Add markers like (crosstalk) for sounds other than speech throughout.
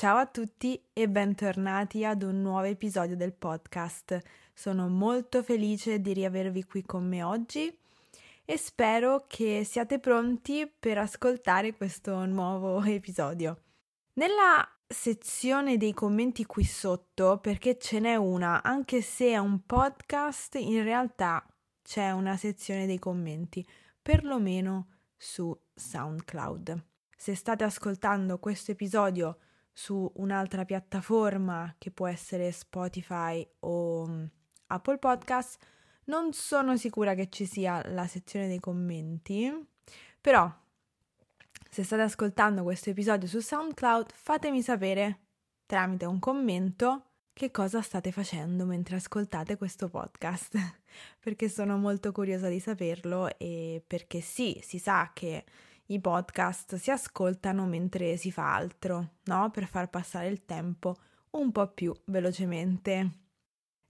Ciao a tutti e bentornati ad un nuovo episodio del podcast. Sono molto felice di riavervi qui con me oggi e spero che siate pronti per ascoltare questo nuovo (laughs) episodio. Nella sezione dei commenti qui sotto, perché ce n'è una, anche se è un podcast, in realtà c'è una sezione dei commenti, perlomeno su SoundCloud. Se state ascoltando questo episodio su un'altra piattaforma che può essere Spotify o mm, Apple Podcast, non sono sicura che ci sia la sezione dei commenti, però se state ascoltando questo episodio su SoundCloud fatemi sapere tramite un commento che cosa state facendo mentre ascoltate questo podcast, (laughs) perché sono molto curiosa di saperlo e perché sì, si sa che i podcast si ascoltano mentre si fa altro, no? Per far passare il tempo un po' più velocemente.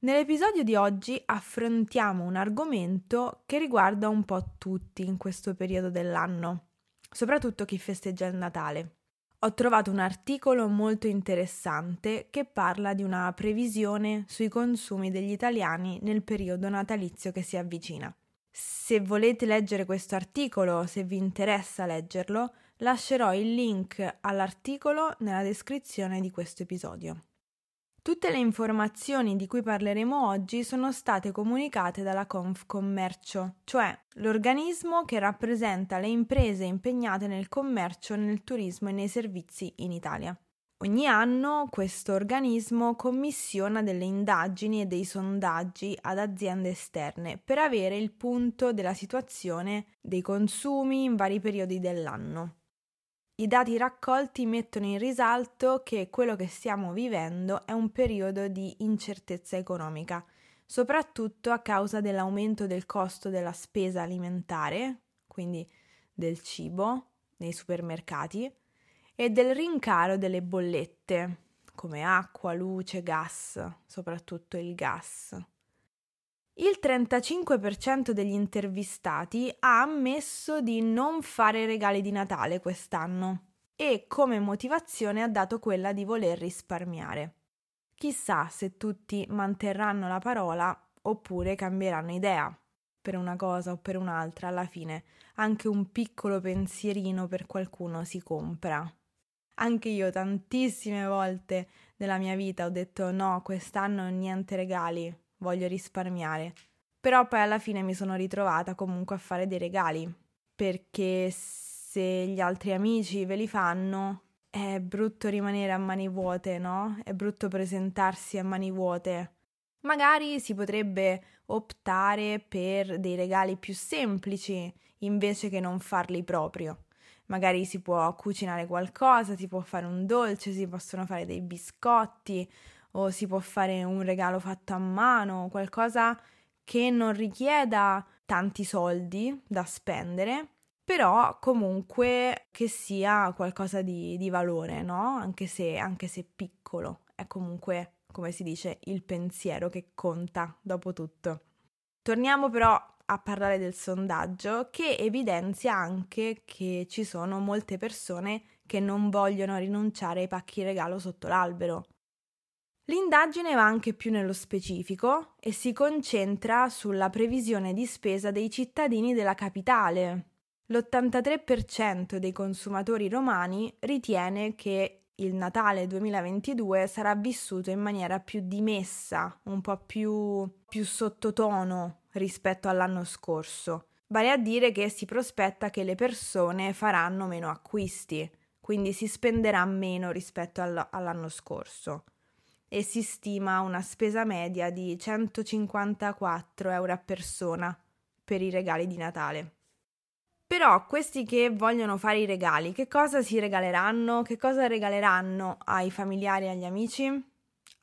Nell'episodio di oggi affrontiamo un argomento che riguarda un po' tutti in questo periodo dell'anno, soprattutto chi festeggia il Natale. Ho trovato un articolo molto interessante che parla di una previsione sui consumi degli italiani nel periodo natalizio che si avvicina. Se volete leggere questo articolo, se vi interessa leggerlo, lascerò il link all'articolo nella descrizione di questo episodio. Tutte le informazioni di cui parleremo oggi sono state comunicate dalla Confcommercio, cioè l'organismo che rappresenta le imprese impegnate nel commercio, nel turismo e nei servizi in Italia. Ogni anno questo organismo commissiona delle indagini e dei sondaggi ad aziende esterne per avere il punto della situazione dei consumi in vari periodi dell'anno. I dati raccolti mettono in risalto che quello che stiamo vivendo è un periodo di incertezza economica, soprattutto a causa dell'aumento del costo della spesa alimentare, quindi del cibo nei supermercati, e del rincaro delle bollette, come acqua, luce, gas, soprattutto il gas. Il 35% degli intervistati ha ammesso di non fare regali di Natale quest'anno e come motivazione ha dato quella di voler risparmiare. Chissà se tutti manterranno la parola oppure cambieranno idea. Per una cosa o per un'altra, alla fine, anche un piccolo pensierino per qualcuno si compra. Anche io tantissime volte nella mia vita ho detto no, quest'anno niente regali, voglio risparmiare. Però poi alla fine mi sono ritrovata comunque a fare dei regali, perché se gli altri amici ve li fanno, è brutto rimanere a mani vuote, no? È brutto presentarsi a mani vuote. Magari si potrebbe optare per dei regali più semplici invece che non farli proprio magari si può cucinare qualcosa, si può fare un dolce, si possono fare dei biscotti o si può fare un regalo fatto a mano, qualcosa che non richieda tanti soldi da spendere, però comunque che sia qualcosa di, di valore, no? Anche se, anche se piccolo, è comunque, come si dice, il pensiero che conta dopo tutto. Torniamo però a parlare del sondaggio che evidenzia anche che ci sono molte persone che non vogliono rinunciare ai pacchi regalo sotto l'albero. L'indagine va anche più nello specifico e si concentra sulla previsione di spesa dei cittadini della capitale. L'83% dei consumatori romani ritiene che il Natale 2022 sarà vissuto in maniera più dimessa, un po' più, più sottotono rispetto all'anno scorso, vale a dire che si prospetta che le persone faranno meno acquisti, quindi si spenderà meno rispetto all'anno scorso e si stima una spesa media di 154 euro a persona per i regali di Natale. Però questi che vogliono fare i regali, che cosa si regaleranno? Che cosa regaleranno ai familiari e agli amici?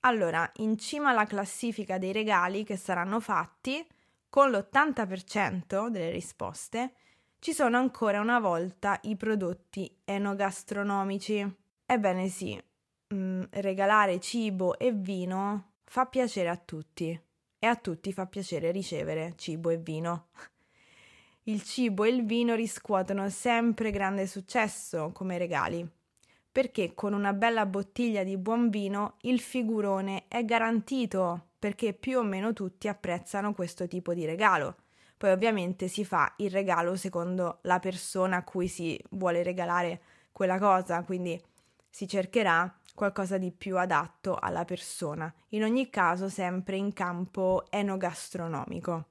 Allora, in cima alla classifica dei regali che saranno fatti con l'80% delle risposte ci sono ancora una volta i prodotti enogastronomici. Ebbene sì, mh, mm, regalare cibo e vino fa piacere a tutti e a tutti fa piacere ricevere cibo e vino. Il cibo e il vino riscuotono sempre grande successo come regali, perché con una bella bottiglia di buon vino il figurone è garantito perché più o meno tutti apprezzano questo tipo di regalo. Poi ovviamente si fa il regalo secondo la persona a cui si vuole regalare quella cosa, quindi si cercherà qualcosa di più adatto alla persona, in ogni caso sempre in campo enogastronomico.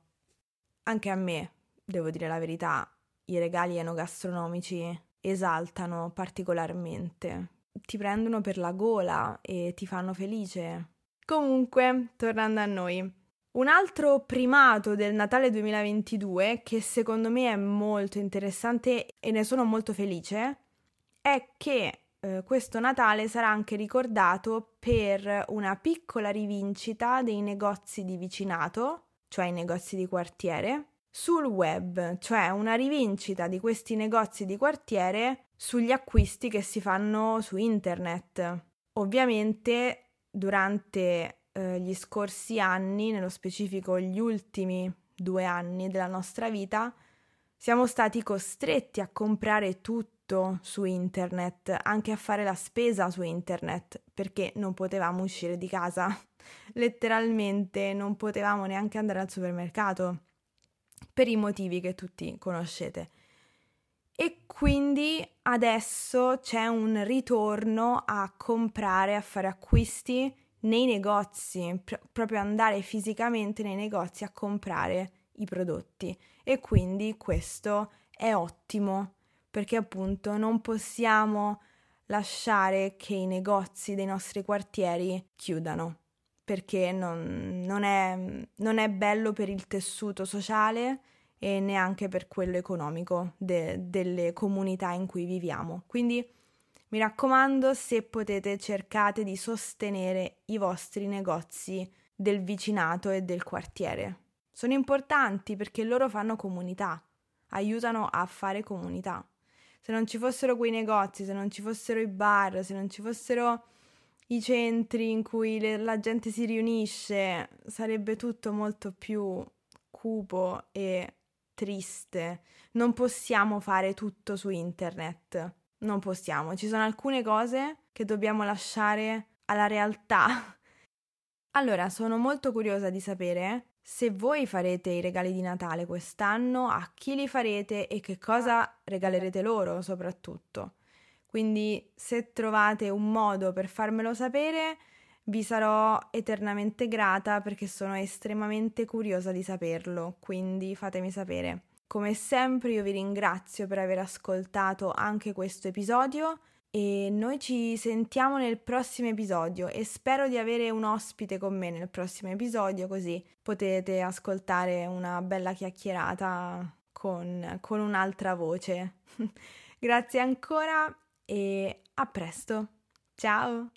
Anche a me, devo dire la verità, i regali enogastronomici esaltano particolarmente, ti prendono per la gola e ti fanno felice. Comunque, tornando a noi, un altro primato del Natale 2022 che secondo me è molto interessante e ne sono molto felice è che eh, questo Natale sarà anche ricordato per una piccola rivincita dei negozi di vicinato, cioè i negozi di quartiere, sul web, cioè una rivincita di questi negozi di quartiere sugli acquisti che si fanno su internet. Ovviamente durante eh, gli scorsi anni, nello specifico gli ultimi due anni della nostra vita, siamo stati costretti a comprare tutto su internet, anche a fare la spesa su internet, perché non potevamo uscire di casa. (laughs) Letteralmente non potevamo neanche andare al supermercato per i motivi che tutti conoscete. E quindi adesso c'è un ritorno a comprare, a fare acquisti nei negozi, pr- proprio andare fisicamente nei negozi a comprare i prodotti. E quindi questo è ottimo perché appunto non possiamo lasciare che i negozi dei nostri quartieri chiudano perché non, non, è, non è bello per il tessuto sociale e neanche per quello economico de- delle comunità in cui viviamo. Quindi mi raccomando, se potete, cercate di sostenere i vostri negozi del vicinato e del quartiere. Sono importanti perché loro fanno comunità, aiutano a fare comunità. Se non ci fossero quei negozi, se non ci fossero i bar, se non ci fossero i centri in cui le, la gente si riunisce, sarebbe tutto molto più cupo e triste. Non possiamo fare tutto su internet. Non possiamo. Ci sono alcune cose che dobbiamo lasciare alla realtà. (laughs) Allora, sono molto curiosa di sapere se voi farete i regali di Natale quest'anno, a chi li farete e che cosa regalerete loro soprattutto. Quindi se trovate un modo per farmelo sapere, vi sarò eternamente grata perché sono estremamente curiosa di saperlo, quindi fatemi sapere. Come sempre io vi ringrazio per aver ascoltato anche questo episodio e noi ci sentiamo nel prossimo episodio e spero di avere un ospite con me nel prossimo episodio così potete ascoltare una bella chiacchierata con, con un'altra voce. (laughs) Grazie ancora e a presto. Ciao!